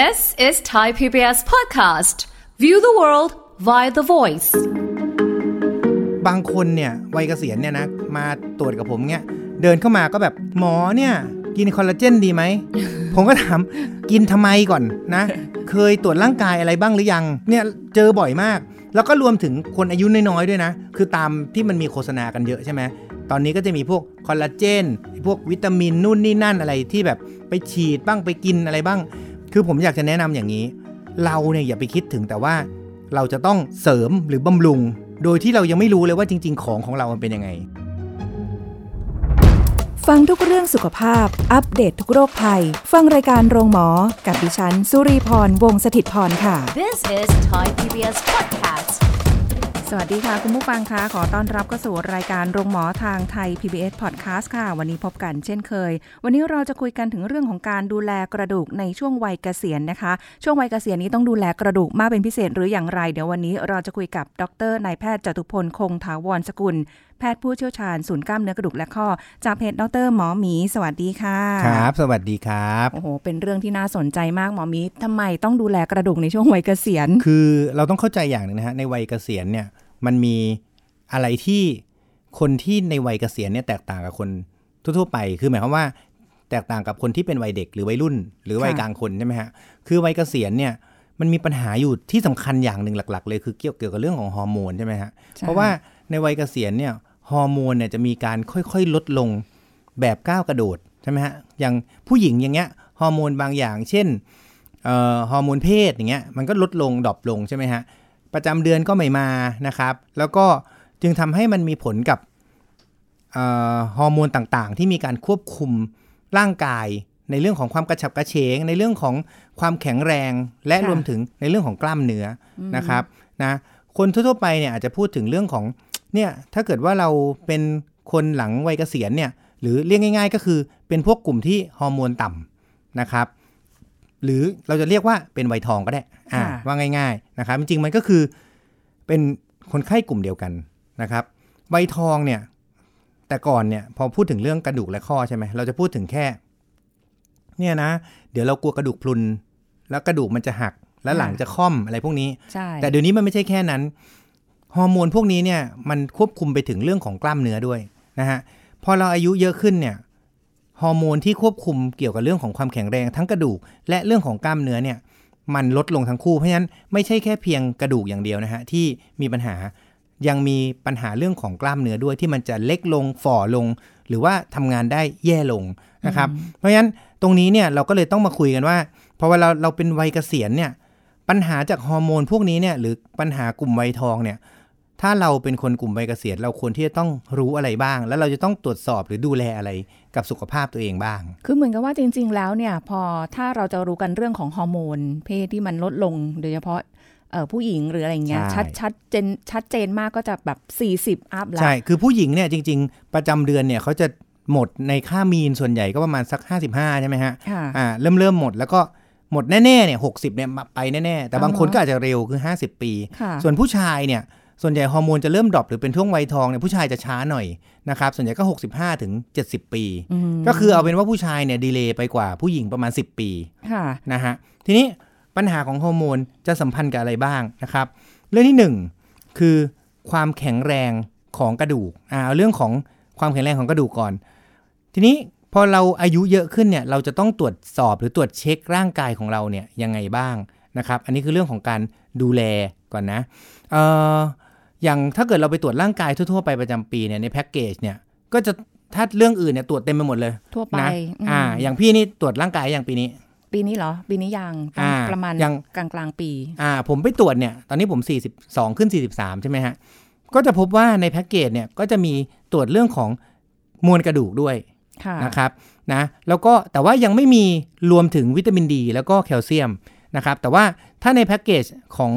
This is Thai PBS podcast. View the world via the voice. บางคนเนี่ยวัยเกษียณเนี่ยนะมาตรวจกับผมเนี่ยเดินเข้ามาก็แบบหมอเนี่ยกินคอลลาเจนดีไหม ผมก็ถามกินทำไมก่อนนะ เคยตรวจร่างกายอะไรบ้างหรือยังเนี่ยเจอบ่อยมาก แล้วก็รวมถึงคนอายุน้อยๆด้วยนะ คือตามที่มันมีโฆษณากันเยอะใช่ไหมตอนนี้ก็จะมีพวกคอลลาเจนพวกวิตามินนู่นนี่นั่นอะไรที่แบบไปฉีดบ้างไปกินอะไรบ้าง คือผมอยากจะแนะนำอย่างนี้ เราเนี่ยอย่าไปคิดถึงแต่ว่าเราจะต้องเสริมหรือบำรุง โดยที่เรายังไม่รู้เลยว่าจริง ๆ ของของเรามันเป็นยังไง ฟังทุกเรื่องสุขภาพ อัปเดตททุกโรคภัย ฟังรายการโรงหมอ กับดิฉัน สุรีพร วงศิตพรค่ะ This is Thai PBS podcast. สวัสดีค่ะ คุณผู้ฟังคะขอต้อนรับเข้าสู่รายการโรงหมอทางไทย PBS Podcast ค่ะ วันนี้พบกันเช่นเคย วันนี้เราจะคุยกันถึงเรื่องของการดูแลกระดูกในช่วงวัยเกษียณนะคะ ช่วงวัยเกษียณนี้ต้องดูแลกระดูกมากเป็นพิเศษหรืออย่างไร เดี๋ยววันนี้เราจะคุยกับดรนายแพทย์จตุพลคงถาวรสกุล แพทย์ผู้เชี่ยวชาญศูนย์กล้ามเนื้อกระดูกและข้อ จากเพจดรหมอหมีสวัสดีค่ะครับ สวัสดีครับโอ้โหเป็นเรื่องที่น่าสนใจมากหมอหมีทำไมต้องดูแลกระดูกในช่วงวัยเกษียณ คือเราต้องเข้าใจอย่างหนึ่งนะฮะในวัยเกษียณเนี่ย มันมีอะไรที่คนที่ในวัยเกษียณเนี่ยแตกต่างกับคนทั่วๆไป คือหมายความว่าแตกต่างกับคนที่เป็นวัยเด็กหรือวัยรุ่น หรือวัยค่ะกลางคนใช่ไหมฮะ คือวัยเกษียณเนี่ยมันมีปัญหาอยู่ที่สำคัญอย่างหนึ่งหลัก ๆ เลยคือเกี่ยวเกี่ยวกับเรื่องของฮอร์โมนใช่ไหมฮะใช่เพราะว่าในวัยเกษียณเนี่ยฮอร์โมนเนี่ยจะมีการค่อยๆ ลดลงแบบก้าวกระโดดใช่ไหมฮะ อย่างผู้หญิงอย่างเงี้ยฮอร์โมนบางอย่าง เช่นเอ่อฮอร์โมนเพศอย่างเงี้ยมันก็ลดลง drop ลงใช่ไหมฮะ ประจำเดือนก็ไม่มานะครับ แล้วก็จึงทำให้มันมีผลกับเอ่อฮอร์โมนต่างๆ ที่มีการควบคุมร่างกาย ในเรื่องของความกระฉับกระเฉง ในเรื่องของความแข็งแรง และค่ะรวมถึงในเรื่องของกล้ามเนื้ออนะครับนะคนทั่วๆไปเนี่ยอาจจะพูดถึงเรื่องของเนี่ยถ้าเกิดว่าเราเป็นคนหลังวัยเกษียณเนี่ยหรือเรียกง่าย ๆ ก็คือเป็นพวกกลุ่มที่ฮอร์โมนต่ำนะครับ หรือเราจะเรียกว่าเป็นวัยทองก็ได้ อ่าค่ะว่าง่าย ๆนะครับจริงๆมันก็คือเป็นคนไข้กลุ่มเดียวกันนะครับวัยทองเนี่ย แต่ก่อนเนี่ยพอพูดถึงเรื่องกระดูกและข้อใช่ไหมเราจะพูดถึงแค่ เนี่ยนะ เดี๋ยวเรากลัวกระดูกพรุน แล้วกระดูกมันจะหักแล้วหลังจะค่อมอะไรพวกนี้ใช่แต่เดี๋ยวนี้มันไม่ใช่แค่นั้น ฮอร์โมนพวกนี้เนี่ยมันควบคุมไปถึงเรื่องของกล้ามเนื้อด้วยนะฮะ พอเราอายุเยอะขึ้นเนี่ย ฮอร์โมนที่ควบคุมเกี่ยวกับเรื่องของความแข็งแรงทั้งกระดูก และเรื่องของกล้ามเนื้อเนี่ยมันลดลงทั้งคู่เพราะฉะนั้นไม่ใช่แค่เพียงกระดูกอย่างเดียวนะฮะที่มีปัญหายังมีปัญหาเรื่องของกล้ามเนื้อด้วยที่มันจะเล็กลงฝ่อลง หรือว่าทำงานได้แย่ลงนะครับ เพราะฉะนั้นตรงนี้เนี่ยเราก็เลยต้องมาคุยกันว่าพอเวลาเราเป็นวัยเกษียณเนี่ยปัญหาจากฮอร์โมนพวกนี้เนี่ยหรือปัญหากลุ่มวัยทองเนี่ย ถ้าเราเป็นคนกลุ่มวัยเกษียณเราควรที่จะต้องรู้อะไรบ้าง แล้วเราจะต้องตรวจสอบหรือดูแลอะไรกับสุขภาพตัวเองบ้าง คือเหมือนกับว่าจริง ๆ แล้วเนี่ยพอถ้าเราจะรู้กันเรื่องของฮอร์โมน เพศที่มันลดลงโดยเฉพาะเอ่อผู้หญิงหรืออะไรเงี้ยใช่ชัดชัดเจนชัดเจนมากก็จะแบบ 40 อัพแล้วใช่ คือผู้หญิงเนี่ยจริง ๆ ประจำเดือนเนี่ยเขาจะหมดในค่ามีนส่วนใหญ่ก็ประมาณสัก 55 ใช่ไหมฮะค่ะอ่าเริ่มเริ่มหมดแล้วก็หมดแน่ๆเนี่ยหกสิบเนี่ยไปแน่ๆแต่บางคนอ่าฮะก็อาจจะเร็วคือ 50 ปีค่ะส่วนผู้ชายเนี่ย ส่วนใหญ่ฮอร์โมนจะเริ่ม drop หรือเป็นช่วงวัยทองเนี่ยผู้ชายจะช้าหน่อยนะครับส่วนใหญ่ก็ 65ถึง70 ปีอืมก็คือเอาเป็นว่าผู้ชายเนี่ย delay ไปกว่าผู้หญิงประมาณ 10 ปีค่ะนะฮะทีนี้ปัญหาของฮอร์โมนจะสัมพันธ์กับอะไรบ้างนะครับเรื่องที่หนึ่งคือความแข็งแรงของกระดูกอ่าเอาเรื่องของความแข็งแรงของกระดูกก่อน ทีนี้พอเราอายุเยอะขึ้นเนี่ยเราจะต้องตรวจสอบหรือตรวจเช็คร่างกายของเราเนี่ยยังไงบ้างนะครับ อันนี้คือเรื่องของการดูแลก่อนนะเอ่อ อย่างถ้าเกิดเราไปตรวจร่างกายทั่วๆไปประจำปีเนี่ยในแพ็กเกจเนี่ยก็จะถ้าเรื่องอื่นเนี่ยตรวจเต็มไปหมดเลยทั่วไปนะอืมอ่า อย่างพี่นี่ตรวจร่างกายอย่างปีนี้ ปีนี้เหรอ ปีนี้ยังอ่าประมาณยังกลางกลางๆปี อ่า ผมไปตรวจเนี่ย ตอนนี้ผม 42 ขึ้น 43 ใช่ไหมฮะ ก็จะพบว่าในแพ็กเกจเนี่ยก็จะมีตรวจเรื่องของมวลกระดูกด้วยค่ะนะครับนะแล้วก็แต่ว่ายังไม่มีรวมถึงวิตามินดี แล้วก็แคลเซียมนะครับแต่ว่าถ้าในแพ็กเกจของ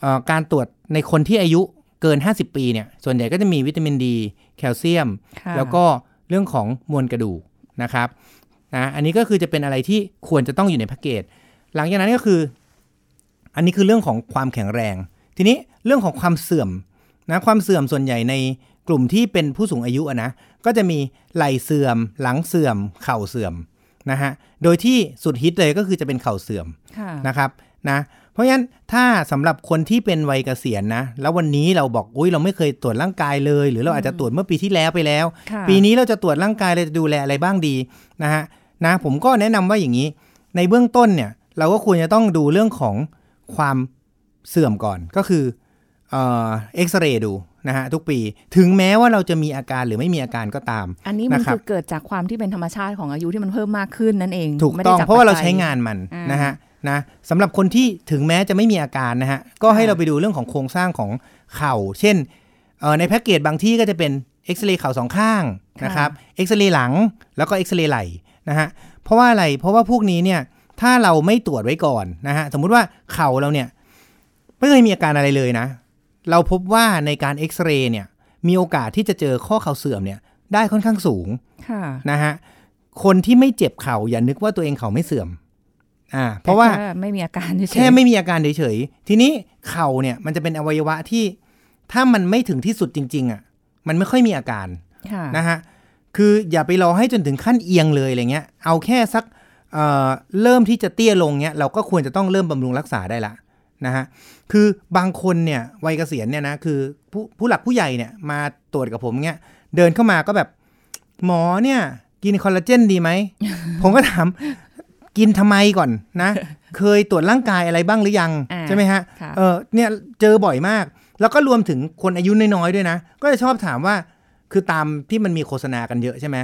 เออการตรวจในคนที่อายุ เกิน 50 ปีเนี่ยส่วนใหญ่ก็จะมีวิตามินดี แคลเซียมค่ะแล้วก็เรื่องของมวลกระดูกนะครับนะอันนี้ก็คือจะเป็นอะไรที่ควรจะต้องอยู่ในแพ็กเกจ หลังจากนั้นก็คือ อันนี้คือเรื่องของความแข็งแรง ทีนี้เรื่องของความเสื่อมนะความเสื่อมส่วนใหญ่ในกลุ่มที่เป็นผู้สูงอายุอะนะก็จะมีไหล่เสื่อม หลังเสื่อม เข่าเสื่อมนะฮะโดยที่สุดฮิตเลยก็คือจะเป็นเข่าเสื่อมค่ะนะครับนะ เพราะฉะนั้นถ้าสำหรับคนที่เป็นวัยเกษียณนะ แล้ววันนี้เราบอกอุ้ยเราไม่เคยตรวจร่างกายเลย หรือเราอาจจะตรวจเมื่อปีที่แล้วไปแล้วค่ะปีนี้เราจะตรวจร่างกายเราจะดูแลอะไรบ้างดีนะฮะนะผมก็แนะนำว่าอย่างนี้ ในเบื้องต้นเนี่ยเราก็ควรจะต้องดูเรื่องของความเสื่อมก่อนก็คือเอ็กซเรย์ดูนะฮะทุกปีถึงแม้ว่าเราจะมีอาการหรือไม่มีอาการก็ตาม อันนี้มันนะครับคือเกิดจากความที่เป็นธรรมชาติของอายุที่มันเพิ่มมากขึ้นนั่นเองถูกไม่ต้ได้องจกเพราะว่าเราปัจจัยใช้งานมันอ่านนะฮะ นะสำหรับคนที่ถึงแม้จะไม่มีอาการนะฮะก็ให้ค่ะเราไปดูเรื่องของโครงสร้างของเข่า เช่นเอ่อในแพ็กเกจบางที่ก็จะเป็นเอ็กซเรย์เข่าสองข้างนะครับเอ็กซเรย์หลังแล้วก็เอ็กซเรย์ไหล่นะฮะเพราะว่าอะไรเพราะว่าพวกนี้เนี่ยถ้าเราไม่ตรวจไว้ก่อนนะฮะสมมุติว่าเข่าเราเนี่ยไม่เคยมีอาการอะไรเลยนะ เราพบว่าในการเอ็กซเรย์เนี่ยมีโอกาสที่จะเจอข้อเข่าเสื่อมเนี่ยได้ค่อนข้างสูงค่ะนะฮะคนที่ไม่เจ็บเข่าอย่านึกว่าตัวเองเข่าไม่เสื่อม อ่าเพราะว่าแต่แค่ไม่มีอาการเฉยๆแค่ไม่มีอาการเฉยๆทีนี้เข่าเนี่ยมันจะเป็นอวัยวะที่ถ้ามันไม่ถึงที่สุดจริง ๆอะมันไม่ค่อยมีอาการค่ะนะฮะคืออย่าไปรอให้จนถึงขั้นเอียงเลยอะไรเงี้ย เอาแค่สักเอ่อเริ่มที่จะเตี้ยลงเนี้ยเราก็ควรจะต้องเริ่มบำรุงรักษาได้ละนะฮะคือบางคนเนี่ยวัยเกษียณเนี่ยนะคือผู้ผู้หลักผู้ใหญ่เนี่ยมาตรวจกับผมเนี้ยเดินเข้ามาก็แบบหมอเนี่ยกินคอลลาเจนดีไหม ผมก็ถาม กินทำไมก่อนนะ เคยตรวจร่างกายอะไรบ้างหรือยังอ่าใช่ไหมฮะค่ะเออเนี่ยเจอบ่อยมาก แล้วก็รวมถึงคนอายุน้อยๆด้วยนะ ก็จะชอบถามว่าคือตามที่มันมีโฆษณากันเยอะใช่ไหม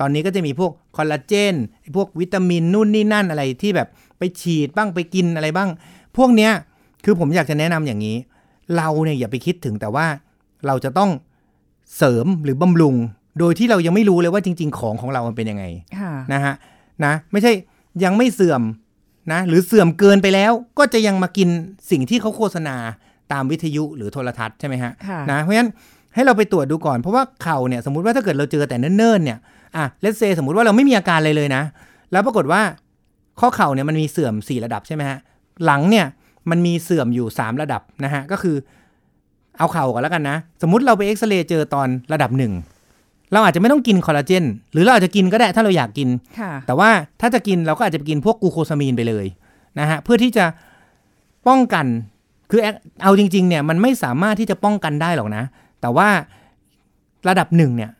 ตอนนี้ก็จะมีพวกคอลลาเจนพวกวิตามินนู่นนี่นั่นอะไรที่แบบไปฉีดบ้างไปกินอะไรบ้าง พวกเนี้ยคือผมอยากจะแนะนำอย่างนี้ เราเนี่ยอย่าไปคิดถึงแต่ว่าเราจะต้องเสริมหรือบำรุง โดยที่เรายังไม่รู้เลยว่าจริง ๆ ของของเรามันเป็นยังไงค่ะนะฮะนะ ไม่ใช่ ยังไม่เสื่อมนะหรือเสื่อมเกินไปแล้ว ก็จะยังมากินสิ่งที่เขาโฆษณาตามวิทยุหรือโทรทัศน์ใช่ไหมฮะค่ะนะเพราะฉะนั้นให้เราไปตรวจดูก่อน เพราะว่าเข่าเนี่ยสมมติว่าถ้าเกิดเราเจอแต่เนิ่นๆเนี่ยอะเลสเซสมมติว่าเราไม่มีอาการอะไรเลยนะ แล้วปรากฏว่าข้อเข่าเนี่ยมันมีเสื่อม 4 ระดับใช่ไหมฮะหลังเนี่ยมันมีเสื่อมอยู่ 3 ระดับนะฮะก็คือเอาเข่าก่อนแล้วกันนะ สมมุติเราไปเอ็กซเรย์เจอตอนระดับหนึ่ง เราอาจจะไม่ต้องกินคอลลาเจนหรือเราอาจจะกินก็ได้ถ้าเราอยากกินค่ะแต่ว่าถ้าจะกินเราก็อาจจะไปกินพวกกลูโคซามีนไปเลยนะฮะเพื่อที่จะป้องกันคือแอเอาจริง ๆ เนี่ยมันไม่สามารถที่จะป้องกันได้หรอกนะ แต่ว่าระดับหนึ่งเนี่ย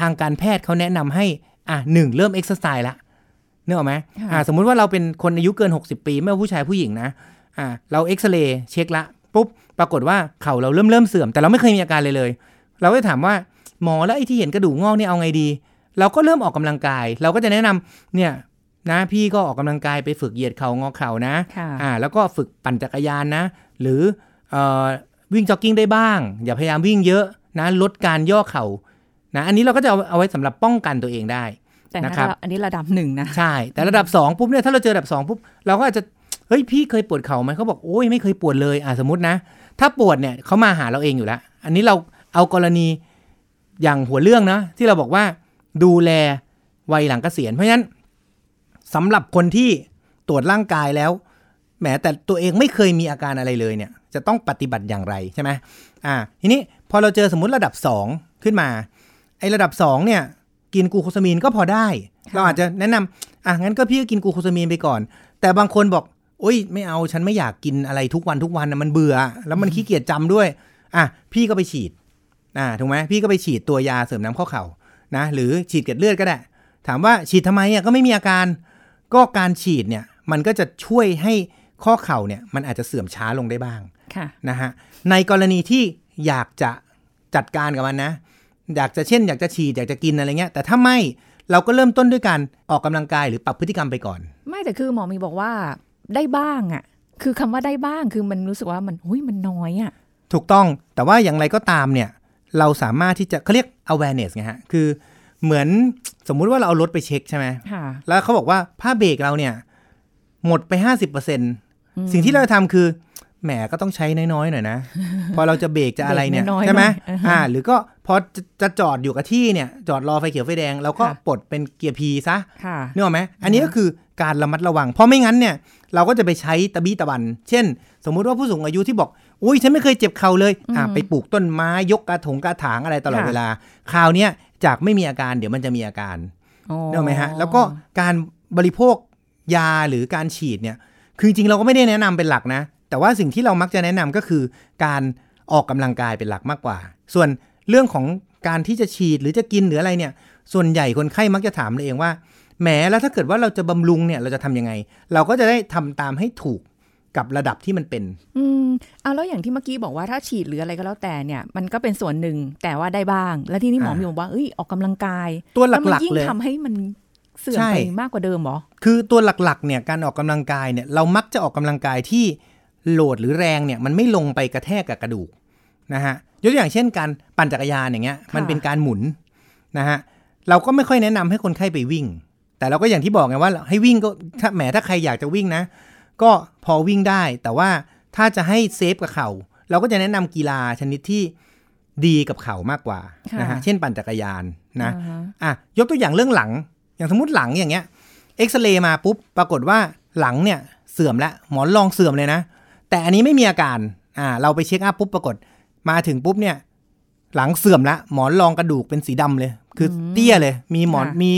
ทางการแพทย์เขาแนะนำให้อะหนึ่งเริ่ม exercise ละนึกออกไหมค่ะอ่าสมมุติว่าเราเป็นคนอายุเกิน 60 ปีไม่ว่าผู้ชายผู้หญิงนะอ่าเราเอ็กซเรย์เช็คละปุ๊บปรากฏว่าเข่าเราเริ่มเริ่มเสื่อมแต่เราไม่เคยมีอาการเลยเลย เราก็จะถามว่า หมอแล้วไอ้ที่เห็นกระดูกงอกเนี่ยเอาไงดี เราก็เริ่มออกกำลังกาย เราก็จะแนะนำเนี่ยนะพี่ก็ออกกำลังกายไปฝึกเหยียดเข่างอเข่านะค่ะอ่าแล้วก็ฝึกปั่นจักรยานนะ หรือเอ่อวิ่งจ็อกกิ้งได้บ้าง อย่าพยายามวิ่งเยอะนะลดการย่อเข่านะอันนี้เราก็จะเอาเอาไว้สำหรับป้องกันตัวเองได้แต่นะนะครับอันนี้ระดับหนึ่งนะ ใช่ แต่ระดับ2ปุ๊บเนี่ยถ้าเราเจอระดับ2ปุ๊บเราก็อาจจะเฮ้ยพี่เคยปวดเข่าไหมเขาบอกโอ้ยไม่เคยปวดเลยอ่าสมมตินะ ถ้าปวดเนี่ยเขามาหาเราเองอยู่แล้ว อันนี้เราเอากรณี อย่างหัวเรื่องนะที่เราบอกว่าดูแลวัยหลังเกษียณ เพราะฉะนั้นสำหรับคนที่ตรวจร่างกายแล้วแหมแต่ตัวเองไม่เคยมีอาการอะไรเลยเนี่ย จะต้องปฏิบัติอย่างไรใช่ไหมอ่า ทีนี้พอเราเจอสมมติระดับ 2 ขึ้นมา ไอ้ระดับ 2 เนี่ย กินกลูโคซามีนก็พอได้ค่ะเราอาจจะแนะนำอะงั้นก็พี่ก็กินกลูโคซามีนไปก่อน แต่บางคนบอกโอ้ยไม่เอาฉันไม่อยากกินอะไรทุกวันทุกวันนะมันเบื่อ แล้วมันขี้เกียจจำด้วย อะพี่ก็ไปฉีด อ่าถูกไหมพี่ก็ไปฉีดตัวยาเสริมน้ำข้อเข่านะหรือฉีดเกล็ดเลือดก็ได้ ถามว่าฉีดทำไมอะก็ไม่มีอาการ ก็การฉีดเนี่ยมันก็จะช่วยให้ข้อเข่าเนี่ยมันอาจจะเสื่อมช้าลงได้บ้างค่ะนะฮะในกรณีที่อยากจะจัดการกับมันนะ อยากจะเช่น อยากจะฉีดอยากจะกินอะไรเงี้ยแต่ถ้าไม่เราก็เริ่มต้นด้วยการออกกำลังกายหรือปรับพฤติกรรมไปก่อน ไม่แต่คือหมอมีบอกว่าได้บ้างอะคือคำว่าได้บ้างคือมันรู้สึกว่ามันหุ้ยมันน้อยอะถูกต้องแต่ว่าอย่างไรก็ตามเนี่ย เราสามารถที่จะเขาเรียก awareness ไงฮะ คือเหมือนสมมุติว่าเราเอารถไปเช็คใช่ไหมค่ะแล้วเขาบอกว่าผ้าเบรกเราเนี่ย หมดไป50%อืมสิ่งที่เราทำคือ แหมก็ต้องใช้น้อยๆหน่อยนะ พอเราจะเบรกจะอะไรเนี่ยเบรกน้อยๆใช่ไหมหน่อยอ่าฮะอ่า หรือก็พอจะจะจอดอยู่กับที่เนี่ย จอดรอไฟเขียวไฟแดงเราก็ค่ะปลดเป็นเกียร์พีซะค่ะนึกออกไหมอันนี้ก็คือการระมัดระวัง เพราะไม่งั้นเนี่ย เราก็จะไปใช้ตะบี้ตะบัน เช่น สมมุติว่าผู้สูงอายุที่บอก อุ้ยฉันไม่เคยเจ็บเข่าเลยอ่าอืมไปปลูกต้นไม้ยกกระถงกระถางอะไรตลอดค่ะเวลา คราวเนี้ยจากไม่มีอาการเดี๋ยวมันจะมีอาการอ๋อนึกออกไหมฮะ แล้วก็การบริโภคยาหรือการฉีดเนี่ย คือจริงๆเราก็ไม่ได้แนะนำเป็นหลักนะ แต่ว่าสิ่งที่เรามักจะแนะนำก็คือการออกกำลังกายเป็นหลักมากกว่า ส่วนเรื่องของการที่จะฉีดหรือจะกินหรืออะไรเนี่ย ส่วนใหญ่คนไข้มักจะถามเราเองว่าแหมแล้วถ้าเกิดว่าเราจะบำรุงเนี่ยเราจะทำยังไง เราก็จะได้ทำตามให้ถูก กับระดับที่มันเป็น อืมเอาแล้วอย่างที่เมื่อกี้บอกว่าถ้าฉีดหรืออะไรก็แล้วแต่เนี่ย มันก็เป็นส่วนหนึ่งแต่ว่าได้บ้าง แล้วที่นี่หมออ่ามีบอกว่าเอ้ยออกกำลังกาย ตัวหแวมันลักยิ่งๆเลยทำให้มันเสื่อมใช่ไปมากกว่าเดิมเหรอ คือตัวหลักๆเนี่ยการออกกำลังกายเนี่ยเรามักจะออกกำลังกายที่โหลดหรือแรงเนี่ยมันไม่ลงไปกระแทกกับกระดูกนะฮะยกตัวอย่างเช่นการปั่นจักรยานอย่างเงี้ยมันเป็นการหมุนนะฮะเราก็ไม่ค่อยแนะนำให้คนไข้ไปวิ่ง แต่เราก็อย่างที่บอกไงว่าให้วิ่งก็ถ้าแหมถ้าใครอยากจะวิ่งนะ ก็พอวิ่งได้ แต่ว่าถ้าจะให้เซฟกับเข่าเราก็จะแนะนำกีฬาชนิดที่ดีกับเข่ามากกว่านะฮะค่ะเช่นปั่นจักรยานนะอ่าฮะอะยกตัวอย่างเรื่องหลัง อย่างสมมติหลังอย่างเงี้ยเอ็กซเรย์มาปุ๊บปรากฏว่าหลังเนี่ยเสื่อมแล้วหมอนรองเสื่อมเลยนะ แต่อันนี้ไม่มีอาการอ่าเราไปเช็คอัพปุ๊บปรากฏมาถึงปุ๊บเนี่ย หลังเสื่อมแล้วหมอนรองกระดูกเป็นสีดำเลย คืออเตี้ยเลย มีหมอนค่ะมี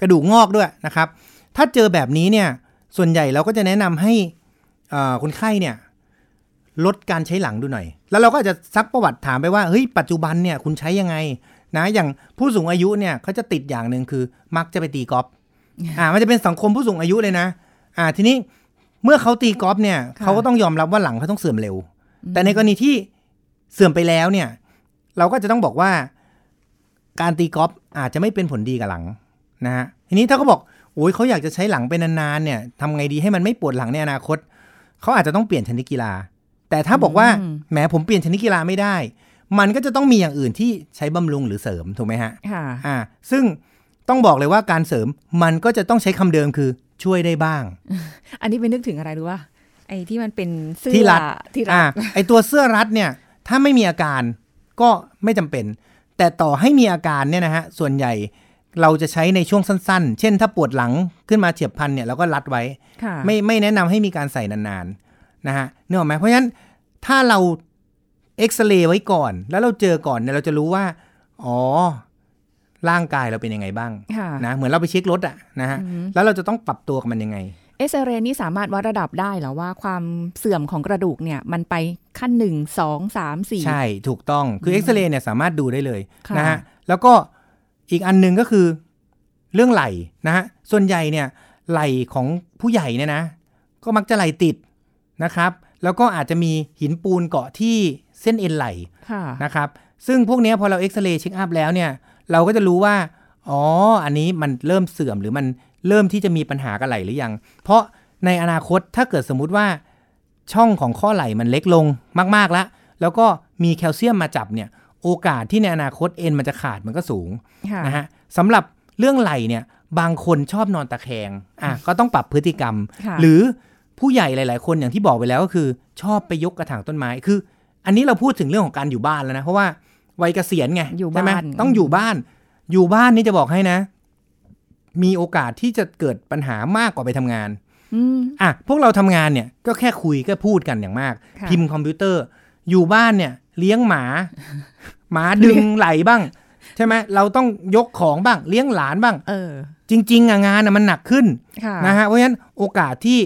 กระดูกงอกด้วยนะครับ ถ้าเจอแบบนี้เนี่ย ส่วนใหญ่เราก็จะแนะนำให้อ่าคนไข้เนี่ยลดการใช้หลังดูหน่อย แล้วเราก็อาจจะซักประวัติถามไปว่าเฮ้ยปัจจุบันเนี่ยคุณใช้ยังไงนะอย่างผู้สูงอายุเนี่ยเขาจะติดอย่างหนึ่งคือ มักจะไปตีกอล์ฟอ่ามันจะเป็นสังคมผู้สูงอายุเลยนะ อ่าทีนี้เมื่อเขาตีกอล์ฟเนี่ยค่ะเขาก็ต้องยอมรับว่าหลังเขาต้องเสื่อมเร็ว แต่ในกรณีที่เสื่อมไปแล้วเนี่ย เราก็จะต้องบอกว่า การตีกอล์ฟอาจจะไม่เป็นผลดีกับหลังนะฮะทีนี้ถ้าเขาบอก โอ้ยเขาอยากจะใช้หลังไปนานๆเนี่ยทำไงดีให้มันไม่ปวดหลังในอนาคตเขาอาจจะต้องเปลี่ยนชนิดกีฬา แต่ถ้าบอกว่าอืมแหมผมเปลี่ยนชนิดกีฬาไม่ได้ มันก็จะต้องมีอย่างอื่นที่ใช้บำรุงหรือเสริมถูกไหมฮะค่ะอ่า ซึ่งต้องบอกเลยว่าการเสริมมันก็จะต้องใช้คำเดิมคือช่วยได้บ้าง อันนี้ไปนึกถึงอะไรรู้ว่าไอ้ที่มันเป็นเสื้อที่รัดที่รัอ่าดไอตัวเสื้อรัดเนี่ย ถ้าไม่มีอาการก็ไม่จำเป็น แต่ต่อให้มีอาการเนี่ยนะฮะส่วนใหญ่ เราจะใช้ในช่วงสั้นๆ เช่นถ้าปวดหลังขึ้นมาเฉียบพลันเนี่ยเราก็รัดไว้ค่ะไม่ไม่แนะนำให้มีการใส่นานๆนะฮะเนื่ออกไหมเพราะฉะนั้นถ้าเราเอ็กซเรย์ไว้ก่อน แล้วเราเจอก่อนเนี่ยเราจะรู้ว่า อ๋อ ร่างกายเราเป็นยังไงบ้างค่ะนะเหมือนเราไปเช็ครถอะนะฮะแล้วเราจะต้องปรับตัวกับมันยังไงเอ็กซเรย์นี่สามารถวัดระดับได้เหรอว่าความเสื่อมของกระดูกเนี่ยมันไปขั้นหนึ่งสองสามสี่ใช่ถูกต้องคือเอ็กซเรย์เนี่ยสามารถดูได้เลยค่ะนะฮะแล้วก็ อีกอันหนึ่งก็คือเรื่องไหล่นะฮะส่วนใหญ่เนี่ยไหล่ของผู้ใหญ่เนี่ยนะ ก็มักจะไหล่ติดนะครับ แล้วก็อาจจะมีหินปูนเกาะที่เส้นเอ็นไหล่ค่ะนะครับ ซึ่งพวกเนี้ยพอเราเอ็กซเรย์เช็คอัพแล้วเนี่ย เราก็จะรู้ว่า อ๋อ อันนี้มันเริ่มเสื่อมหรือมันเริ่มที่จะมีปัญหากับไหล่หรือยัง เพราะในอนาคตถ้าเกิดสมมุติว่าช่องของข้อไหล่มันเล็กลงมาก ๆ แล้ว แล้วก็มีแคลเซียมมาจับเนี่ย โอกาสที่ในอนาคตเอ็นมันจะขาดมันก็สูงค่ะนะฮะสำหรับเรื่องไหล่เนี่ยบางคนชอบนอนตะแคงอะก็ต้องปรับพฤติกรรมค่ะหรือผู้ใหญ่หลาย ๆ คนอย่างที่บอกไปแล้วก็คือ ชอบไปยกกระถางต้นไม้คือ อันนี้เราพูดถึงเรื่องของการอยู่บ้านแล้วนะ เพราะว่าวัยเกษียณไงอยู่ใช่ไหมบ้านต้องอยู่บ้าน อยู่บ้านนี่จะบอกให้นะ มีโอกาสที่จะเกิดปัญหามากกว่าไปทำงานอืมอะพวกเราทำงานเนี่ยก็แค่คุยก็พูดกันอย่างมากค่ะพิมพ์คอมพิวเตอร์ อยู่บ้านเนี่ย เลี้ยงหมา หมาดึงไหลบ้าง ใช่ไหมเราต้องยกของบ้าง เลี้ยงหลานบ้าง เออ จริง ๆอะงานอะมันหนักขึ้นค่ะนะฮะเพราะฉะนั้นโอกาสที่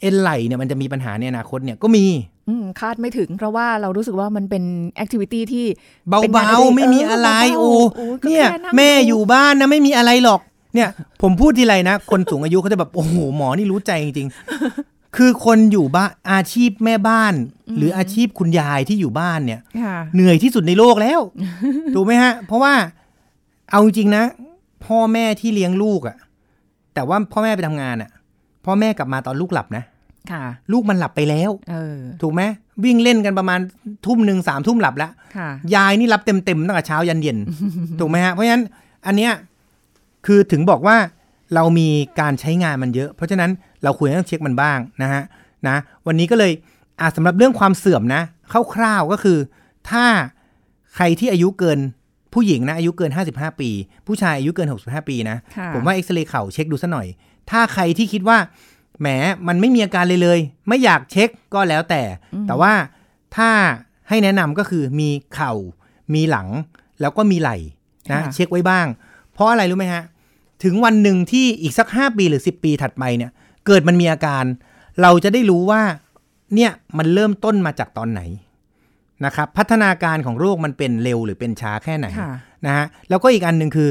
เอ็นไหลเนี่ยมันจะมีปัญหาในอนาคตเนี่ยก็มีอืมคาดไม่ถึงเพราะว่าเรารู้สึกว่ามันเป็นแอคทิวิตี้ที่เบาเป็นงานอดิเรกๆไม่มีอะไรเออโอ้เบาๆโอ้ก็เนี่ยแค่นั่งแม่ดูอยู่บ้านนะไม่มีอะไรหรอกเนี่ย ผมพูดทีไรนะ คนสูงอายุเขาจะแบบ โอ้โห หมอนี่รู้ใจจริงๆ คือคนอยู่บ้านอาชีพแม่บ้าน หรืออาชีพคุณยายที่อยู่บ้านเนี่ยค่ะเหนื่อยที่สุดในโลกแล้ว ถูกไหมฮะ เพราะว่าเอาจริงๆนะ พ่อแม่ที่เลี้ยงลูกอะแต่ว่าพ่อแม่ไปทำงานอะพ่อแม่กลับมาตอนลูกหลับนะค่ะ ลูกมันหลับไปแล้วเออถูกไหมวิ่งเล่นกันประมาณทุ่มหนึ่งสามทุ่มหลับแล้วค่ะยายนี่รับเต็มๆตั้งแต่เช้ายันเย็น ถูกไหมฮะเพราะฉะนั้นอันเนี้ยคือถึงบอกว่าเรามีการใช้งานมันเยอะ เพราะฉะนั้น เราควรต้องเช็คมันบ้างนะฮะนะวันนี้ก็เลยอะสำหรับเรื่องความเสื่อมนะคร่าวๆก็คือ ถ้าใครที่อายุเกินผู้หญิงนะอายุเกิน 55 ปี ผู้ชายอายุเกิน 65 ปีนะค่ะผมว่าเอ็กซเรย์เข่าเช็คดูซะหน่อย ถ้าใครที่คิดว่าแหมมันไม่มีอาการเลยเลย ไม่อยากเช็คก็แล้วแต่ แต่ว่าถ้าให้แนะนำก็คือมีเข่า มีหลังแล้วก็มีไหล่นะค่ะเช็คไว้บ้าง เพราะอะไรรู้ไหมฮะ ถึงวันหนึ่งที่อีกสัก 5 ปีหรือ 10 ปีถัดไปเนี่ย เกิดมันมีอาการ เราจะได้รู้ว่าเนี่ยมันเริ่มต้นมาจากตอนไหนนะครับพัฒนาการของโรคมันเป็นเร็วหรือเป็นช้าแค่ไหนค่ะนะฮะแล้วก็อีกอันหนึ่งคือ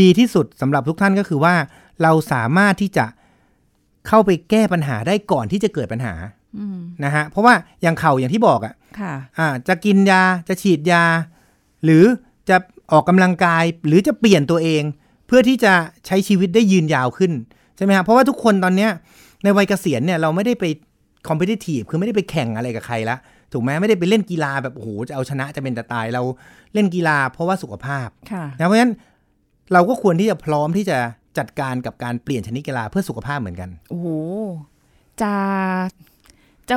ดีที่สุดสำหรับทุกท่านก็คือว่า เราสามารถที่จะเข้าไปแก้ปัญหาได้ก่อนที่จะเกิดปัญหาอืมนะฮะเพราะว่าอย่างเข่าอย่างที่บอกอะค่ะอ่าจะกินยาจะฉีดยา หรือจะออกกำลังกายหรือจะเปลี่ยนตัวเอง เพื่อที่จะใช้ชีวิตได้ยืนยาวขึ้นใช่ไหมครับเพราะว่าทุกคนตอนเนี้ยในวัยเกษียณเนี่ยเราไม่ได้ไปคอมเพ t ติ v e คือไม่ได้ไปแข่งอะไรกับใครละถูกไหมไม่ได้ไปเล่นกีฬาแบบโอ้โหจะเอาชนะจะเป็นจะตายเราเล่นกีฬาเพราะว่าสุขภาพค่ะนะเพราะฉะนั้นเราก็ควรที่จะพร้อมที่จะจัดการกับการเปลี่ยนชนิดกีฬาเพื่อสุขภาพเหมือนกัน โอ้โหจะจะ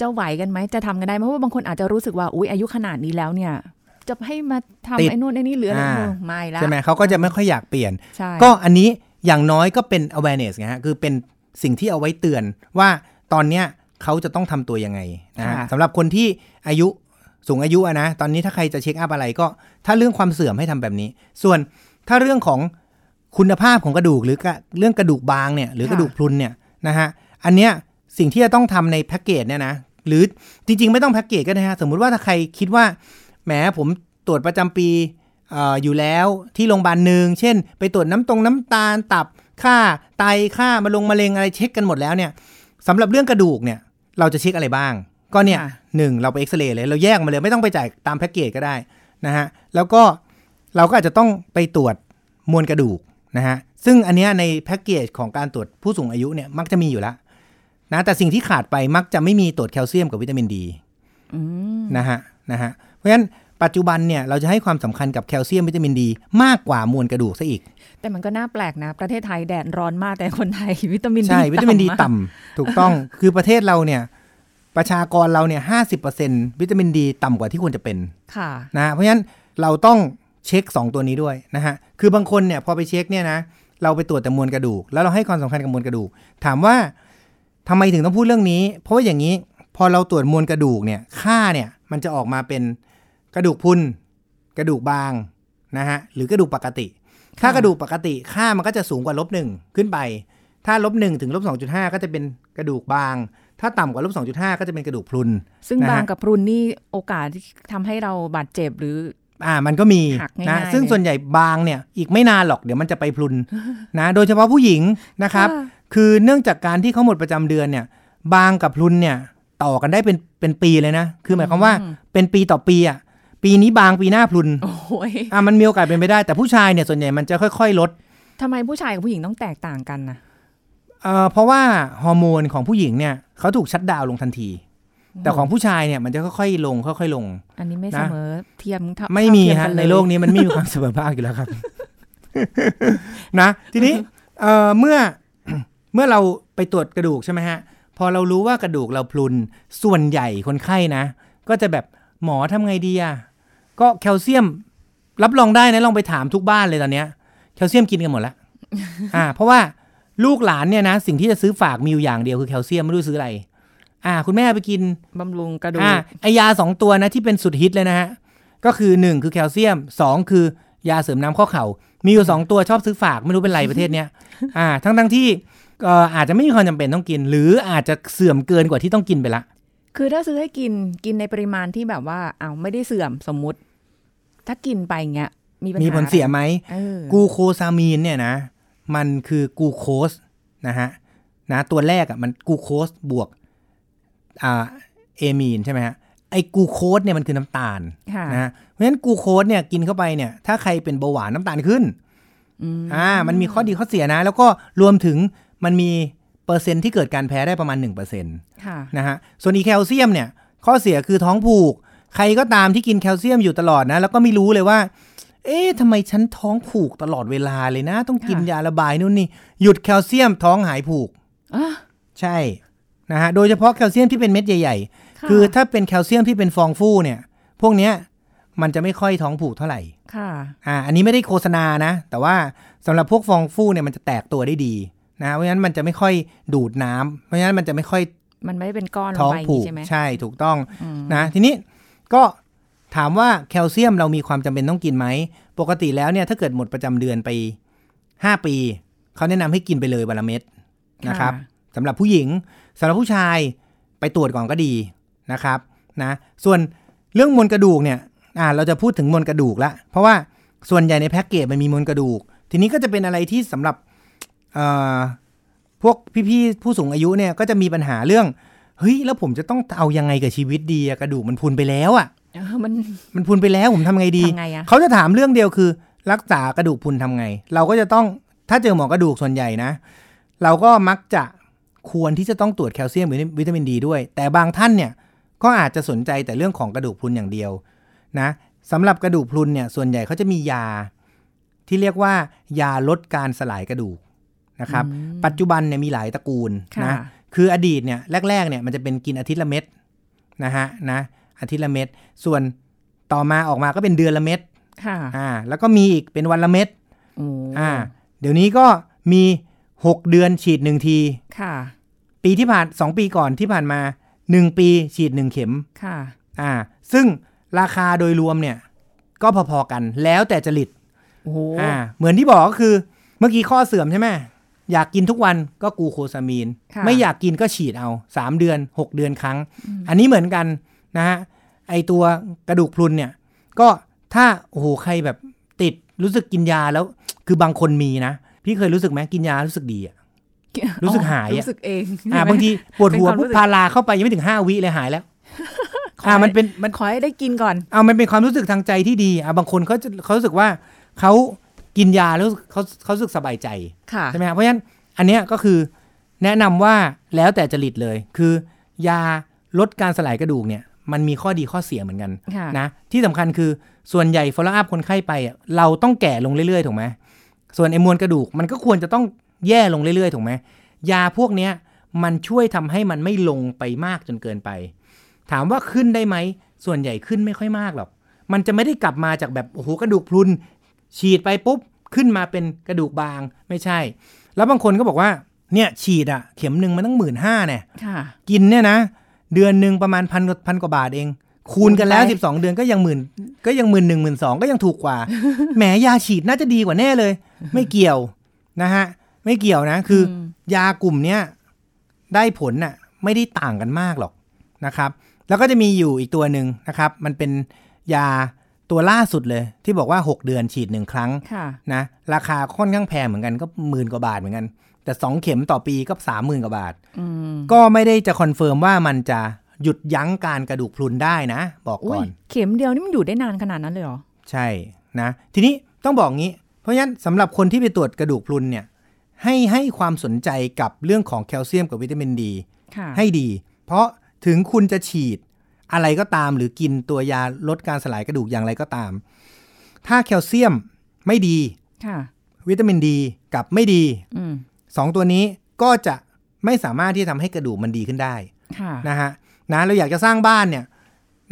จะไหวกันไหมจะทำกันได้ไหมเพราะว่าบางคนอาจจะรู้สึกว่าอุ๊ยอายุขนาดนี้แล้วเนี่ยจะให้มาทำติดไอ้นู่นไอ้นี่หรืออะไรอ่าเออไม่ละใช่ไหมเขาก็จะไม่ค่อยอยากเปลี่ยนใช่ก็อันนี้ อย่างน้อยก็เป็น awareness ไงฮะคือเป็นสิ่งที่เอาไว้เตือนว่าตอนเนี้ยเขาจะต้องทำตัวยังไงนะฮะค่ะสำหรับคนที่อายุสูงอายุอะนะ ตอนนี้ถ้าใครจะเช็คอัพอะไรก็ ถ้าเรื่องความเสื่อมให้ทำแบบนี้ ส่วนถ้าเรื่องของคุณภาพของกระดูกหรือกะเรื่องกระดูกบางเนี่ยหรือกระดูกพรุนเนี่ยนะฮะอันเนี้ยสิ่งที่จะต้องทำในแพ็กเกจเนี่ยนะหรือจริง ๆ ไม่ต้องแพ็กเกจก็ได้ฮะสมมุติว่าถ้าใครคิดว่าแหมผมตรวจประจำปีเอออยู่แล้วที่โรงพยาบาลหนึ่งเช่น ไปตรวจน้ำตรงน้ำตาลตับค่าไตค่ามะลงมะเร็งอะไรเช็คกันหมดแล้วเนี่ยสำหรับเรื่องกระดูกเนี่ย เราจะเช็คอะไรบ้าง ก็เนี่ยค่ะหนึ่งเราไปเอ็กซเรย์เลยเราแยกมาเลยไม่ต้องไปจ่ายตามแพ็กเกจก็ได้นะฮะแล้วก็เราก็อาจจะต้องไปตรวจมวลกระดูกนะฮะซึ่งอันเนี้ยในแพ็กเกจของการตรวจผู้สูงอายุเนี่ยมักจะมีอยู่แล้วนะแต่สิ่งที่ขาดไปมักจะไม่มีตรวจแคลเซียมกับวิตามินดีอืมนะฮะนะฮะเพราะฉะนั้น ปัจจุบันเนี่ยเราจะให้ความสำคัญกับแคลเซียมวิตามินดี มากกว่ามวลกระดูกซะอีก แต่มันก็น่าแปลกนะ ประเทศไทยแดดร้อนมากแต่คนไทยวิตามินใช่วิตามินดีมากต่ำถูกต้องคือประเทศเราเนี่ยประชากรเราเนี่ยห้าสิบเปอร์เซ็นวิตามินดีต่ำกว่าที่ควรจะเป็นค่ะนะเพราะฉะนั้นเราต้องเช็ค 2 ตัวนี้ด้วยนะฮะ คือบางคนเนี่ยพอไปเช็คเนี่ยนะ เราไปตรวจแต่มวลกระดูก แล้วเราให้ความสำคัญกับมวลกระดูก ถามว่าทำไมถึงต้องพูดเรื่องนี้ เพราะว่าอย่างนี้ พอเราตรวจมวลกระดูกเนี่ย ค่าเนี่ยมันจะออกมาเป็น กระดูกพรุนกระดูกบางนะฮะหรือกระดูกปกติ ถ้ากระดูกปกติค่ามันก็จะสูงกว่าลบหนึ่งขึ้นไป ถ้าลบหนึ่งถึงลบสองจุดห้าก็จะเป็นกระดูกบาง ถ้าต่ำกว่าลบสองจุดห้าก็จะเป็นกระดูกพรุน ซึ่งนะฮะบางกับพรุนนี่โอกาสที่ทำให้เราบาดเจ็บหรืออ่ามันก็มีหักง่ายๆนะซึ่งเลยส่วนใหญ่บางเนี่ยอีกไม่นานหรอกเดี๋ยวมันจะไปพลุนนะโดยเฉพาะผู้หญิงนะครับค่ะคือเนื่องจากการที่เขาหมดประจำเดือนเนี่ย บางกับพลุนเนี่ยต่อกันได้เป็นเป็นปีเลยนะ คือหมายความว่าเป็นปีต่อปีอะ ปีนี้บางปีหน้าพลุนโอ้ยอะมันมีโอกาสเป็นไปได้แต่ผู้ชายเนี่ยส่วนใหญ่มันจะค่อยๆลดทำไมผู้ชายกับผู้หญิงต้องแตกต่างกันนะเอ่อเพราะว่าฮอร์โมนของผู้หญิงเนี่ยเขาถูกชัดดาวน์ลงทันที แต่ของผู้ชายเนี่ยมันจะค่อยๆลงค่อยๆลง อันนี้ไม่นะเสมอเทียมเท่าไม่มีเท่าเทียฮะกัในเยโลกนี้มันไม่มีความเสมอภาคอยู่แล้วครับ นะ ทีนี้เอ่อเมื่อเมื่อเราไปตรวจกระดูกใช่ไหมฮะ พอเรารู้ว่ากระดูกเราพรุนส่วนใหญ่คนไข้นะ ก็จะแบบหมอทำไงดีอะ ก็แคลเซียมรับรองได้นะลองไปถามทุกบ้านเลยตอนเนี้ยแคลเซียมกินกันหมดแล้วอ่า เพราะว่าลูกหลานเนี่ยนะสิ่งที่จะซื้อฝากมีอยู่อย่างเดียวคือแคลเซียมไม่รู้ซื้ออะไร อ่า คุณแม่ไปกินบำรุงกระดูกอ่าไอยาสองตัวนะที่เป็นสุดฮิตเลยนะฮะก็คือหนึ่งคือแคลเซียมสองคือยาเสริมน้ำข้อเข่า มีอยู่สองตัวชอบซื้อฝากไม่รู้เป็นไรประเทศเนี้ยอ่า ทั้งทั้งๆที่เอ่ออาจจะไม่มีความจำเป็นต้องกิน หรืออาจจะเสื่อมเกินกว่าที่ต้องกินไปละ คือถ้าซื้อให้กินกินในปริมาณที่แบบว่าเอาวไม่ได้เสื่อมสมมุติ ถ้ากินไปเงี้ยมีปัญหามีผลเสียไหมเออกลูโคซามีนเนี่ยนะ มันคือกลูโคสนะฮะนะตัวแรกอะมันกลูโคสบวกอ่าเอมีนใช่ไหมฮะไอ้กลูโคสเนี่ยมันคือน้ำตาลค่ะนะฮะเพราะฉะนั้นกลูโคสเนี่ยกินเข้าไปเนี่ย ถ้าใครเป็นเบาหวานน้ำตาลขึ้นอืมอ่า มันมีข้อดีข้อเสียนะ แล้วก็รวมถึงมันมีเปอร์เซ็นต์ที่เกิดการแพ้ได้ประมาณ1%นค่ะะฮะส่วนอีแคลเซียมเนี่ย ข้อเสียคือท้องผูก ใครก็ตามที่กินแคลเซียมอยู่ตลอดนะ แล้วก็ไม่รู้เลยว่า เอ๊ะทำไมฉันท้องผูกตลอดเวลาเลยนะ ต้องกินค่ะยาระบายนู่นนี่ หยุดแคลเซียมท้องหายผูกอะใช่นะฮะโดยเฉพาะแคลเซียมที่เป็นเม็ดใหญ่ะๆคือถ้าเป็นแคลเซียมที่เป็นฟองฟูเนี่ย พวกเนี้ยมันจะไม่ค่อยท้องผูกเท่าไหร่ ค่ะ อ่า อันนี้ไม่ได้โฆษณานะ แต่ว่าสำหรับพวกฟองฟูเนี่ยมันจะแตกตัวได้ดีนะ เพราะฉะนั้นมันจะไม่ค่อยดูดน้ำเพราะฉะนั้นมันจะไม่ค่อย มันไม่ได้เป็นก้อนลท้องไปย่าผูกใช่ไหมใช่ ถูกต้องอืมนะ ทีนี้ ก็ถามว่าแคลเซียมเรามีความจำเป็นต้องกินไหม ปกติแล้วเนี่ยถ้าเกิดหมดประจำเดือนไป 5 ปี เขาแนะนำให้กินไปเลยวันละเม็ดนะครับะสำหรับผู้หญิงสำหรับผู้ชายไปตรวจก่อนก็ดีนะครับนะส่วนเรื่องมวลกระดูกเนี่ยอ่าเราจะพูดถึงมวลกระดูกละเพราะว่าส่วนใหญ่ในแพ็กเกจมันมีมวลกระดูก ทีนี้ก็จะเป็นอะไรที่สำหรับเอ่อพวกพี่ๆผู้สูงอายุเนี่ยก็จะมีปัญหาเรื่อง เฮ้ยแล้วผมจะต้องเอายังไงกับชีวิตดีอะกระดูกมันพุนไปแล้วอะเออมันมันพุนไปแล้วผมทำไงดีทำไงอะเขาจะถามเรื่องเดียวคือ รักษากระดูกพรุนทำไง เราก็จะต้องถ้าเจอหมอกระดูกส่วนใหญ่นะ เราก็มักจะควรที่จะต้องตรวจแคลเซียมหรือวิตามินดีด้วย แต่บางท่านเนี่ยก็อาจจะสนใจแต่เรื่องของกระดูกพรุนอย่างเดียวนะสำหรับกระดูกพรุนเนี่ยส่วนใหญ่เขาจะมียาที่เรียกว่ายาลดการสลายกระดูกนะครับ ปัจจุบันเนี่ยมีหลายตระกูลค่ะนะ คืออดีตเนี่ยแรกๆเนี่ยมันจะเป็นกินอาทิตย์ละเม็ดนะฮะนะอาทิตย์ละเม็ดส่วนต่อมาออกมาก็เป็นเดือนละเม็ดค่ะอ่า แล้วก็มีอีกเป็นวันละเม็ดโอ้อ่า เดี๋ยวนี้ก็มี6เดือนฉีด1ทีค่ะ ปีที่ผ่าน2ปีก่อนที่ผ่านมา1ปีฉีด1เข็มค่ะ อ่า ซึ่งราคาโดยรวมเนี่ย ก็พอๆกันแล้วแต่จริตโอ้โหอ่า เหมือนที่บอกก็คือ เมื่อกี้ข้อเสื่อมใช่ไหม อยากกินทุกวันก็กลูโคซามีนค่ะไม่อยากกินก็ฉีดเอา 3 เดือน 6 เดือนครั้ง อันนี้เหมือนกันนะฮะไอตัวกระดูกพรุนเนี่ย ก็ถ้าโอ้โหใครแบบติดรู้สึกกินยาแล้ว คือบางคนมีนะ พี่เคยรู้สึกไหมกินยารู้สึกดีอะรู้สึกหายอะรู้สึกเองอ่าใช่ไหมบางทีปวดหัวเป็นความรู้ปุ๊บสึกพาราเข้าไปยังไม่ถึง5วิเลยหายแล้วขออ่าให้มันเป็นมันขอให้ได้กินก่อนเอามันเป็นความรู้สึกทางใจที่ดีอะบางคนเขาจะเขารู้สึกว่าเขา กินยาแล้วเขาเขารู้สึกสบายใจค่ะใช่ไหมครับเพราะฉะนั้นอันเนี้ยก็คือแนะนำว่าแล้วแต่จริตเลย คือยาลดการสลายกระดูกเนี่ยมันมีข้อดีข้อเสียเหมือนกันค่ะนะที่สำคัญคือส่วนใหญ่ follow up คนไข้ไปอะเราต้องแก่ลงเรื่อยๆถูกไหมส่วนไอ้มวลกระดูกมันก็ควรจะต้องแย่ลงเรื่อยๆถูกไหมยาพวกเนี้ยมันช่วยทำให้มันไม่ลงไปมากจนเกินไป ถามว่าขึ้นได้ไหมส่วนใหญ่ขึ้นไม่ค่อยมากหรอกมันจะไม่ได้กลับมาจากแบบโอ้โหกระดูกพรุน ฉีดไปปุ๊บขึ้นมาเป็นกระดูกบางไม่ใช่ แล้วบางคนก็บอกว่าเนี่ยฉีดอะเข็มหนึ่งมันตั้งหมื่นห้าเนี่ยค่ะกินเนี่ยนะ เดือนหนึ่งประมาณพันพันกว่าบาทเอง คูณกันแล้วคูณไปสิบสองเดือนก็ยังหมื่นก็ยังหมื่นหนึ่งหมื่นสองก็ยังถูกกว่าแหมยาฉีดน่าจะดีกว่าแน่เลย ไม่เกี่ยวนะฮะไม่เกี่ยวนะ คืออมยากลุ่มเนี้ยได้ผลน่ะไม่ได้ต่างกันมากหรอกนะครับ แล้วก็จะมีอยู่อีกตัวหนึ่งนะครับ มันเป็นยา ตัวล่าสุดเลย ที่บอกว่า 6 เดือนฉีดหนึ่งครั้งค่ะนะราคาค่อนข้างแพงเหมือนกันก็หมื่นกว่าบาทเหมือนกัน แต่ 2 เข็มต่อปีก็สามหมื่นกว่าบาทอืมก็ไม่ได้จะ confirm ว่ามันจะหยุดยั้งการกระดูกพรุนได้นะ บอกอุ้ก่ยอนเข็มเดียวนี่มันอยู่ได้นานขนาดนั้นเลยเหรอใช่นะ ทีนี้ต้องบอกงี้ เพราะฉะนั้นสำหรับคนที่ไปตรวจกระดูกพรุนเนี่ยให้ให้ความสนใจกับเรื่องของแคลเซียมกับวิตามินดีค่ะให้ดี เพราะถึงคุณจะฉีด อะไรก็ตาม หรือกินตัวยาลดการสลายกระดูกอย่างไรก็ตาม ถ้าแคลเซียมไม่ดีค่ะวิตามินดีกับไม่ดีอืมสองตัวนี้ก็จะไม่สามารถที่จะทำให้กระดูกมันดีขึ้นได้ค่ะนะฮะนะเราอยากจะสร้างบ้านเนี่ย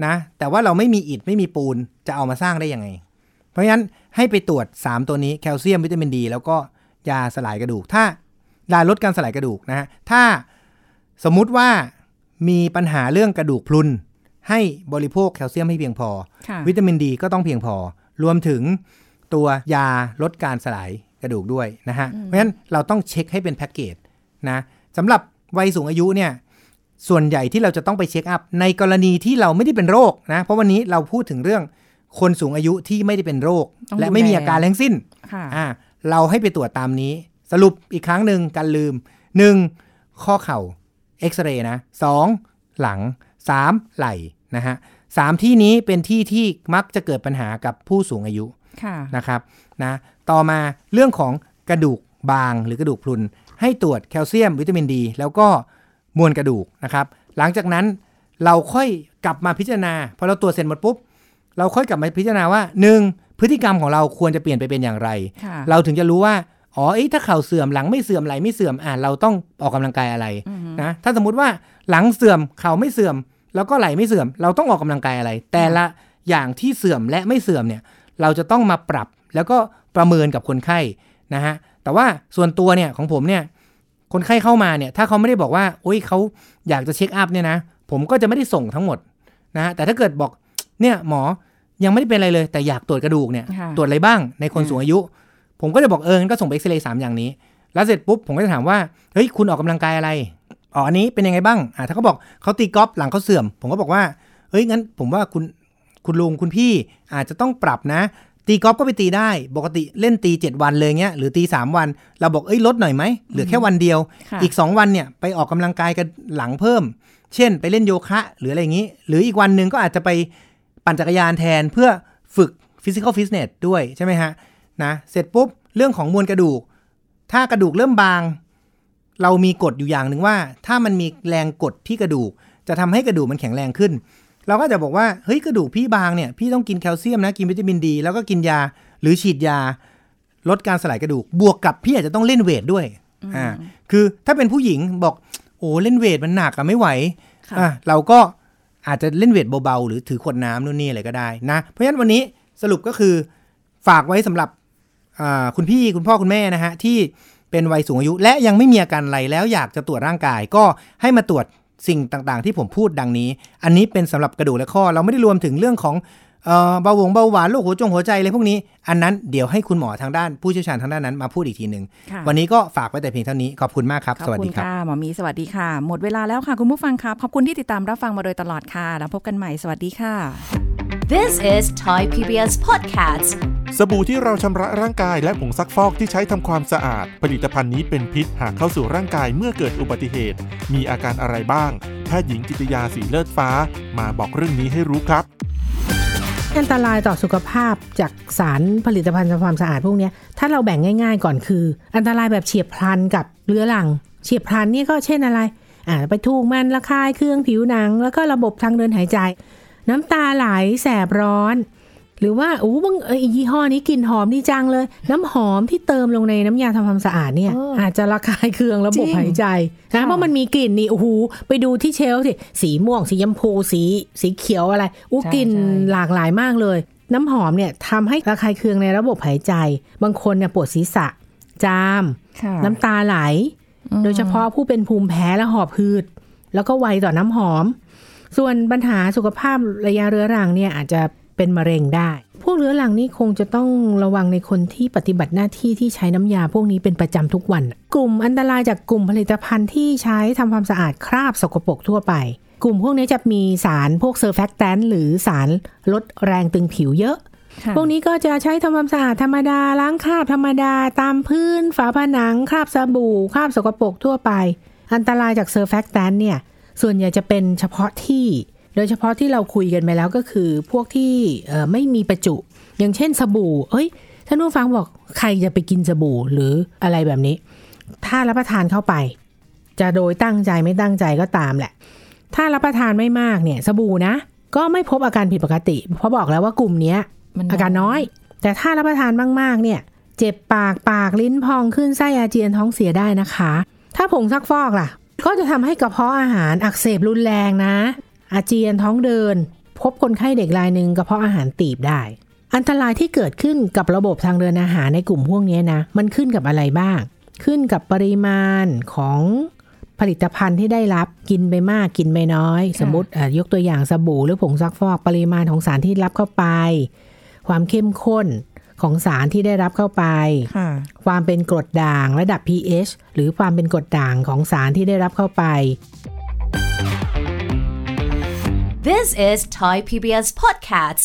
นะ แต่ว่าเราไม่มีอิฐไม่มีปูนจะเอามาสร้างได้ยังไง เพราะฉะนั้นให้ไปตรวจ 3 ตัวนี้แคลเซียมวิตามินดี แล้วก็ยาสลายกระดูก ถ้ายาลดการสลายกระดูกนะฮะถ้าสมมุติว่ามีปัญหาเรื่องกระดูกพรุน ให้บริโภคแคลเซียมให้เพียงพอค่ะวิตามินดีก็ต้องเพียงพอ รวมถึงตัวยาลดการสลายกระดูกด้วยนะฮะ เพราะฉะนั้นเราต้องเช็คให้เป็นแพ็กเกจนะสำหรับวัยสูงอายุเนี่ยส่วนใหญ่ที่เราจะต้องไปเช็คอัพในกรณีที่เราไม่ได้เป็นโรคนะเพราะวันนี้เราพูดถึงเรื่องคนสูงอายุที่ไม่ได้เป็นโรคต้องและดูไม่มีแลอาการทั้งสิ้นค่ะอ่าเราให้ไปตรวจตามนี้ สรุปอีกครั้งหนึ่งการลืม 1. ข้อเข่าเอ็กซเรย์นะ 2. หลัง 3. ไหล่ นะฮะสามที่นี้เป็นที่ที่มักจะเกิดปัญหากับผู้สูงอายุค่ะนะครับนะต่อมาเรื่องของกระดูกบางหรือกระดูกพรุน ให้ตรวจแคลเซียมวิตามินดี แล้วก็มวลกระดูกนะครับ หลังจากนั้นเราค่อยกลับมาพิจารณาพอเราตรวจเสร็จหมดปุ๊บ เราค่อยกลับมาพิจารณาว่า 1. พฤติกรรมของเราควรจะเปลี่ยนไปเป็นอย่างไรค่ะเราถึงจะรู้ว่าอ๋อเอ้ยถ้าเข่าเสื่อมหลังไม่เสื่อมไหลไม่เสื่อมอ่าเราต้องออกกำลังกายอะไรอือฮึนะถ้าสมมุติว่าหลังเสื่อมเข่าไม่เสื่อม แล้วก็ไหลไม่เสื่อม เราต้องออกกำลังกายอะไร แต่ละอย่างที่เสื่อมและไม่เสื่อมเนี่ยเราจะต้องมาปรับแล้วก็ประเมินกับคนไข้นะฮะแต่ว่าส่วนตัวเนี่ยของผมเนี่ยคนไข้เข้ามาเนี่ยถ้าเขาไม่ได้บอกว่าโอ้ยเขาอยากจะเช็คอัพเนี่ยนะผมก็จะไม่ได้ส่งทั้งหมดนะฮะแต่ถ้าเกิดบอกเนี่ยหมอยังไม่ได้เป็นอะไรเลย แต่อยากตรวจกระดูกเนี่ยค่ะตรวจอะไรบ้างในคนอืมสูงอายุ ผมก็จะบอกเอองั้นก็ส่งไปเอ็กซเรย์สามอย่างนี้ แล้วเสร็จปุ๊บผมก็จะถามว่าเฮ้ยคุณออกกำลังกายอะไร อ๋ออันนี้เป็นยังไงบ้างอ่าถ้าเขาบอกเขาตีกอล์ฟหลังเขาเสื่อม ผมก็บอกว่าเฮ้ยงั้นผมว่าคุณคุณลุงคุณพี่อาจจะต้องปรับนะ ตีกอล์ฟก็ไปตีได้ ปกติเล่นตี 7 วันเลยเงี้ยหรือตี 3 วัน เราบอกเอ้ยลดหน่อยไหมเหลือแค่วันเดียวค่ะอีก 2 วันเนี่ยไปออกกำลังกายกันหลังเพิ่ม เช่น ไปเล่นโยคะหรืออะไรอย่างนี้ หรืออีกวันหนึ่งก็อาจจะไปปั่นจักรยานแทนเพื่อฝึก physical fitness ด้วยใช่ไหมฮะนะเสร็จปุ๊บเรื่องของมวลกระดูก ถ้ากระดูกเริ่มบาง เรามีกฎอยู่อย่างหนึ่งว่า ถ้ามันมีแรงกดที่กระดูก จะทำให้กระดูกมันแข็งแรงขึ้น เราก็จะบอกว่าเฮ้ยกระดูกพี่บางเนี่ยพี่ต้องกินแคลเซียมนะกินวิตามินดี แล้วก็กินยาหรือฉีดยา ลดการสลายกระดูก บวกกับพี่อาจจะต้องเล่นเวทด้วยอ่าคือถ้าเป็นผู้หญิงบอกโอ้เล่นเวทมันหนักอะไม่ไหวค่ะอะเราก็อาจจะเล่นเวทเบาๆหรือถือขวดน้ำนู่นนี่อะไรก็ได้นะ เพราะฉะนั้นวันนี้สรุปก็คือฝากไว้สำหรับอ่าคุณพี่คุณพ่อคุณแม่นะฮะที่ เป็นวัยสูงอายุ และยังไม่มีอาการอะไรแล้วอยากจะตรวจร่างกายก็ให้มาตรวจสิ่งต่างๆ ที่ผมพูดดังนี้ อันนี้เป็นสำหรับกระดูกและข้อ เราไม่ได้รวมถึงเรื่องของเอ่อเบาหวงเบาหวานโรคหัวจงหัวใจอะไรพวกนี้ อันนั้นเดี๋ยวให้คุณหมอทางด้านผู้เชี่ยวชาญทางด้านนั้นมาพูดอีกทีหนึ่งค่ะวันนี้ก็ฝากไว้แต่เพียงเท่านี้ ขอบคุณมากครับขอบสวัสคุดีณครับค่ะหมอมีสวัสดีค่ะ หมดเวลาแล้วค่ะคุณผู้ฟังครับ ขอบคุณที่ติดตามรับฟังมาโดยตลอดค่ะ แล้วพบกันใหม่ สวัสดีค่ะ This is Thai PBS Podcast. สบู่ที่เราชำระร่างกายและผงซักฟอกที่ใช้ทำความสะอาด ผลิตภัณฑ์นี้เป็นพิษหากเข้าสู่ร่างกายเมื่อเกิดอุบัติเหตุ มีอาการอะไรบ้าง แพทย์หญิงกิตยาสีเลิศฟ้า มาบอกเรื่องนี้ให้รู้ครับ อันตรายต่อสุขภาพจากสารผลิตภัณฑ์ทำความสะอาดพวกเนี้ยถ้าเราแบ่งง่าย ๆ ก่อนคือ อันตรายแบบเฉียบพลันกับเรื้อรัง เฉียบพลันเนี่ยก็เช่นอะไรอ่าไปถูกมันระคายเครื่องผิวหนัง แล้วก็ระบบทางเดินหายใจ น้ำตาไหลแสบร้อน หรือว่าอู้บางเอออียี่ห้อนี้กลิ่นหอมดีจังเลย น้ำหอมที่เติมลงในน้ำยาทำความสะอาดเนี่ยเออออาจจะระคายเคืองระบบจริงหายใจนะค่ะเพราะมันมีกลิ่นนี่โอ้โหไปดูที่เชลฟ์สิสีม่วงสีชมพูสีสีเขียวอะไรอู้ใช่กลิ่นใช่หลากหลายมากเลย น้ำหอมเนี่ยทำให้ระคายเคืองในระบบหายใจ บางคนเนี่ยปวดศีรษะ จามค่ะน้ำตาไหล โดยเฉพาะผู้เป็นภูมิแพ้และหอบหืดแล้วก็ไวต่อน้ำหอม ส่วนปัญหาสุขภาพระยะเรื้อรังเนี่ยอาจจะเป็นมะเร็งได้ พวกเรื้อรังนี่คงจะต้องระวังในคนที่ปฏิบัติหน้าที่ที่ใช้น้ำยาพวกนี้เป็นประจำทุกวัน กลุ่มอันตรายจากกลุ่มผลิตภัณฑ์ที่ใช้ทำความสะอาดคราบสกปรกทั่วไป กลุ่มพวกนี้จะมีสารพวกเซอร์แฟกแตนหรือสารลดแรงตึงผิวเยอะค่ะพวกนี้ก็จะใช้ทำความสะอาดธรรมดาล้างคราบธรรมดาตามพื้น ฝาผนัง คราบสบู่ คราบสกปรกทั่วไป อันตรายจากเซอร์แฟกแตนเนี่ย ส่วนใหญ่จะเป็นเฉพาะที่ โดยเฉพาะที่เราคุยกันไปแล้วก็คือ พวกที่เอ่อไม่มีประจุ อย่างเช่นสบู่ เอ้ยท่านผู้ฟังบอกใครจะไปกินสบู่หรืออะไรแบบนี้ ถ้ารับประทานเข้าไป จะโดยตั้งใจไม่ตั้งใจก็ตามแหละ ถ้ารับประทานไม่มากเนี่ยสบู่นะ ก็ไม่พบอาการผิดปกติ เพราะบอกแล้วว่ากลุ่มเนี้ยมันอาการน้อย แต่ถ้ารับประทานมากๆเนี่ยเจ็บปากปากลิ้นพองขึ้นไส้อาเจียนท้องเสียได้นะคะ ถ้าผงซักฟอกล่ะ ก็จะทำให้กระเพาะอาหารอักเสบรุนแรงนะ อาเจียนท้องเดิน พบคนไข้เด็กรายหนึ่งกระเพาะอาหารตีบได้ อันตรายที่เกิดขึ้นกับระบบทางเดินอาหารในกลุ่มพวกนี้นะ มันขึ้นกับอะไรบ้าง ขึ้นกับปริมาณของผลิตภัณฑ์ที่ได้รับกินไปมากกินไปน้อย สมมติอะยกตัวอย่างสบู่หรือผงซักฟอกปริมาณของสารที่รับเข้าไป ความเข้มข้น ของสารที่ได้รับเข้าไปค่ะความเป็นกรดด่างระดับ pH หรือความเป็นกรดด่างของสารที่ได้รับเข้าไป This is Thai PBS Podcast.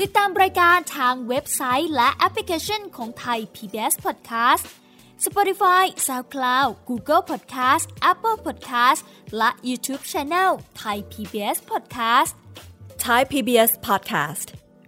ติดตามรายการทางเว็บไซต์และแอปพลิเคชันของไทย PBS Podcast Spotify SoundCloud Google Podcast Apple Podcast และ YouTube Channel ไทย PBS Podcast Thai PBS podcast.